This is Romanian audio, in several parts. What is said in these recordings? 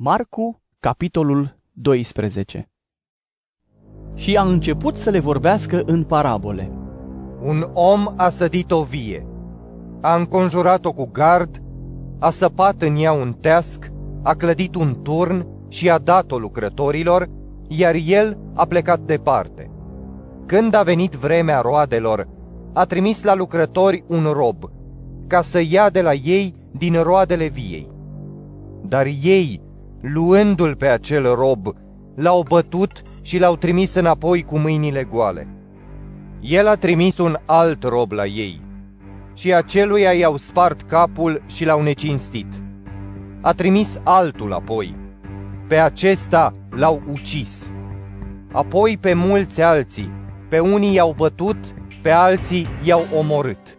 Marcu, capitolul 12 Și a început să le vorbească în parabole. Un om a sădit o vie, a înconjurat-o cu gard, a săpat în ea un teasc, a clădit un turn și a dat-o lucrătorilor, iar el a plecat departe. Când a venit vremea roadelor, a trimis la lucrători un rob, ca să ia de la ei din roadele viei. Dar ei, luându-l pe acel rob, l-au bătut și l-au trimis înapoi cu mâinile goale. El a trimis un alt rob la ei și aceluia i-au spart capul și l-au necinstit. A trimis altul apoi. Pe acesta l-au ucis. Apoi pe mulți alții, pe unii i-au bătut, pe alții i-au omorât.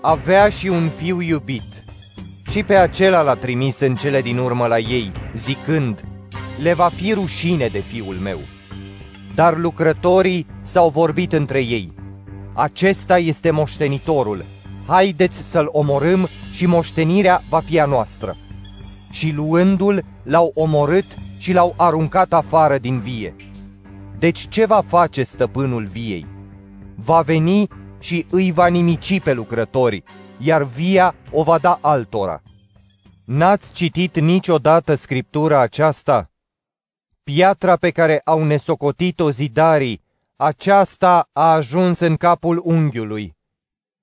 Avea și un fiu iubit și pe acela l-a trimis în cele din urmă la ei, zicând, le va fi rușine de fiul meu. Dar lucrătorii s-au vorbit între ei, acesta este moștenitorul, haideți să-l omorâm și moștenirea va fi a noastră. Și luându-l, l-au omorât și l-au aruncat afară din vie. Deci ce va face stăpânul viei? Va veni și îi va nimici pe lucrători, iar via o va da altora. N-ați citit niciodată scriptura aceasta? Piatra pe care au nesocotit-o zidarii, aceasta a ajuns în capul unghiului.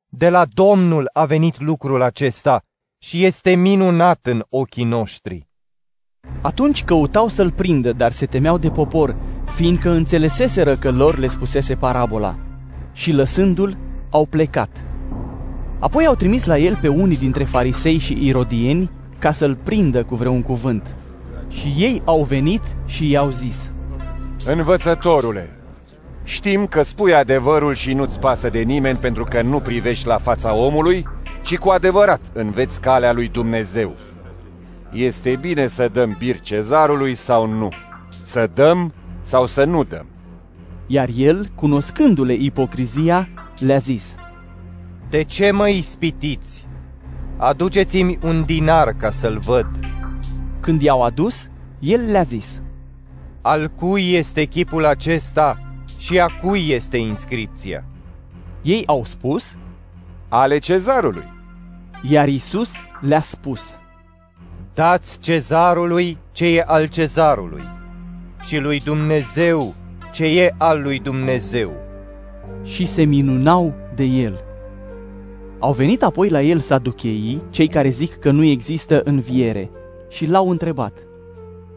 De la Domnul a venit lucrul acesta și este minunat în ochii noștri. Atunci căutau să-l prindă, dar se temeau de popor, fiindcă înțeleseseră că lor le spusese parabola. Și lăsându-l, au plecat. Apoi au trimis la el pe unii dintre farisei și irodieni ca să-l prindă cu vreun cuvânt. Și ei au venit și i-au zis, Învățătorule, știm că spui adevărul și nu-ți pasă de nimeni pentru că nu privești la fața omului, ci cu adevărat înveți calea lui Dumnezeu. Este bine să dăm bir cezarului sau nu, să dăm sau să nu dăm. Iar el, cunoscându-le ipocrizia, le-a zis, De ce mă ispitiți? Aduceți-mi un dinar ca să-l văd. Când i-au adus, el le-a zis, Al cui este chipul acesta și a cui este inscripția? Ei au spus, Ale cezarului. iar Isus le-a spus, Dați cezarului ce e al cezarului și lui Dumnezeu ce e al lui Dumnezeu. Și se minunau de el. Au venit apoi la el saducheii, cei care zic că nu există înviere, și l-au întrebat.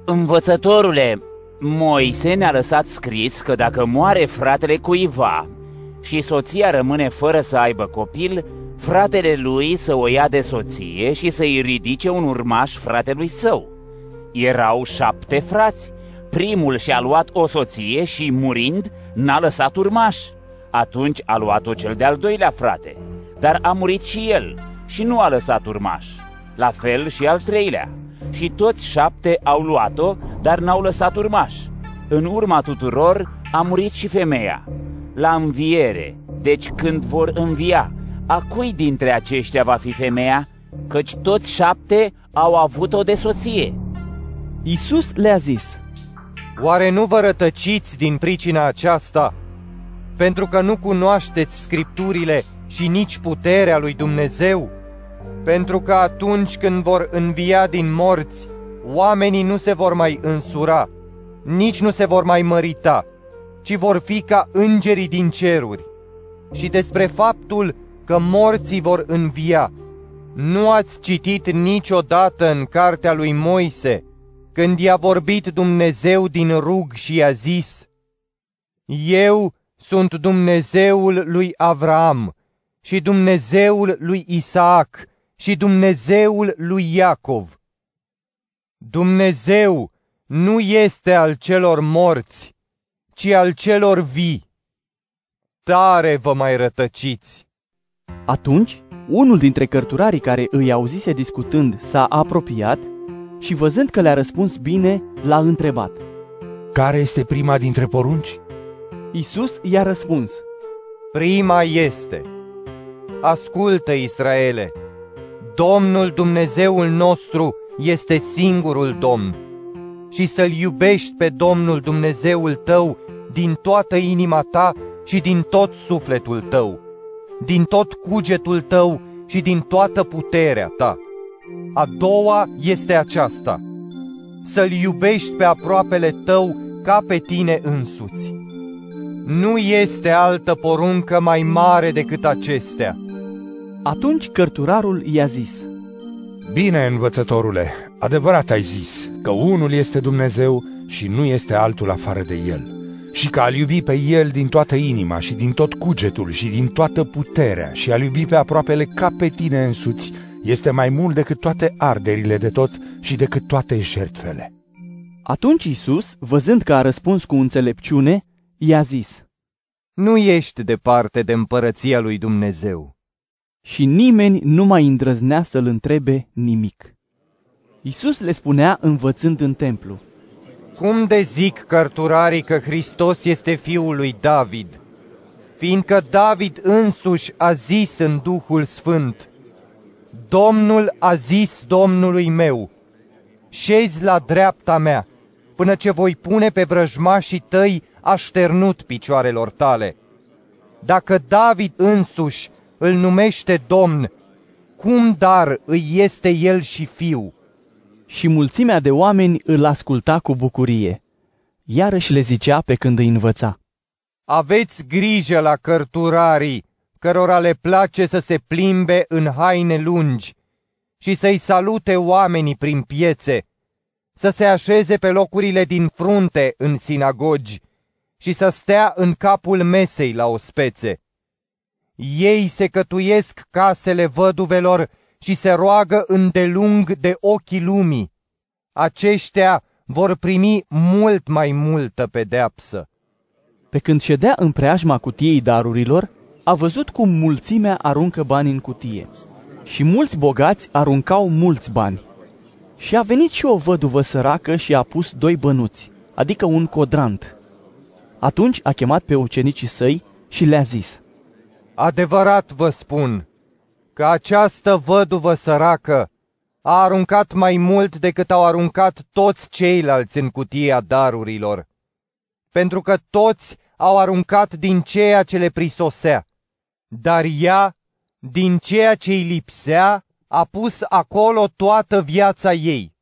Învățătorule, Moise ne-a lăsat scris că dacă moare fratele cuiva și soția rămâne fără să aibă copil, fratele lui să o ia de soție și să-i ridice un urmaș fratelui său. Erau șapte frați. Primul și-a luat o soție și, murind, n-a lăsat urmaș. Atunci a luat-o cel de-al doilea frate, dar a murit și el și nu a lăsat urmaș. La fel și al treilea. Și toți șapte au luat-o, dar n-au lăsat urmaș. În urma tuturor a murit și femeia. La înviere, deci când vor învia, a cui dintre aceștia va fi femeia? Căci toți șapte au avut-o de soție. Isus le-a zis, Oare nu vă rătăciți din pricina aceasta? Pentru că nu cunoașteți scripturile și nici puterea lui Dumnezeu? Pentru că atunci când vor învia din morți, oamenii nu se vor mai însura, nici nu se vor mai mărita, ci vor fi ca îngerii din ceruri. Și despre faptul că morții vor învia, nu ați citit niciodată în cartea lui Moise, când i-a vorbit Dumnezeu din rug și i-a zis, Eu sunt Dumnezeul lui Avram și Dumnezeul lui Isaac și Dumnezeul lui Iacov. Dumnezeu nu este al celor morți, ci al celor vii. Tare vă mai rătăciți! Atunci, unul dintre cărturarii care îi auzise discutând s-a apropiat și văzând că le-a răspuns bine, l-a întrebat. Care este prima dintre porunci? Isus i-a răspuns, Prima este, ascultă Israele, Domnul Dumnezeul nostru este singurul Domn. și să-L iubești pe Domnul Dumnezeul tău din toată inima ta și din tot sufletul tău, din tot cugetul tău și din toată puterea ta. A doua este aceasta, să-L iubești pe aproapele tău ca pe tine însuți. Nu este altă poruncă mai mare decât acestea. Atunci cărturarul i-a zis, Bine, învățătorule, adevărat ai zis că unul este Dumnezeu și nu este altul afară de El și că al iubi pe El din toată inima și din tot cugetul și din toată puterea și al iubi pe aproapele ca pe tine însuți este mai mult decât toate arderile de tot și decât toate jertfele. Atunci Isus, văzând că a răspuns cu înțelepciune, i-a zis, Nu ești departe de împărăția lui Dumnezeu. și nimeni nu mai îndrăznea să-l întrebe nimic. Isus le spunea învățând în templu, Cum de zic cărturarii că Hristos este fiul lui David? Fiindcă David însuși a zis în Duhul Sfânt, Domnul a zis Domnului meu, șezi la dreapta mea, până ce voi pune pe vrăjmașii tăi așternut picioarelor tale. Dacă David însuși îl numește Domn, cum dar îi este el și fiu? și mulțimea de oameni îl asculta cu bucurie. Iarăși le zicea pe când îi învăța. Aveți grijă la cărturarii, cărora le place să se plimbe în haine lungi și să-i salute oamenii prin piețe, să se așeze pe locurile din frunte în sinagogi și să stea în capul mesei la ospețe. Ei se cătuiesc casele văduvelor și se roagă îndelung de ochii lumii. Aceștia vor primi mult mai multă pedeapsă. Pe când ședea în preajma cutiei darurilor, a văzut cum mulțimea aruncă bani în cutie. Și mulți bogați aruncau mulți bani. Și a venit și o văduvă săracă și a pus doi bănuți, adică un codrant. Atunci a chemat pe ucenicii săi și le-a zis, Adevărat vă spun că această văduvă săracă a aruncat mai mult decât au aruncat toți ceilalți în cutia darurilor, pentru că toți au aruncat din ceea ce le prisosea, dar ea, din ceea ce îi lipsea, a pus acolo toată viața ei.